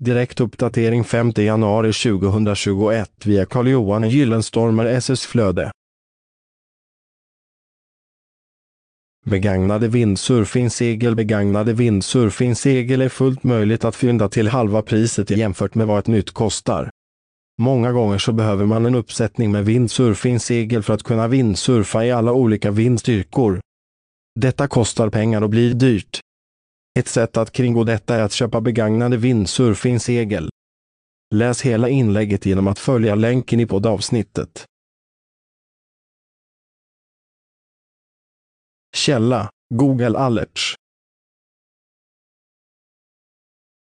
Direkt uppdatering 5 januari 2021 via Carl-Johan Gyllenstormer SS Flöde. Begagnade vindsurfingsegel Begagnade vindsurfingsegel är fullt möjligt att fynda till halva priset jämfört med vad ett nytt kostar. Många gånger så behöver man en uppsättning med vindsurfingsegel för att kunna vindsurfa i alla olika vindstyrkor. Detta kostar pengar och blir dyrt. Ett sätt att kringgå detta är att köpa begagnade vindsurfingsegel. Läs hela inlägget genom att följa länken i poddavsnittet. Källa Google Alerts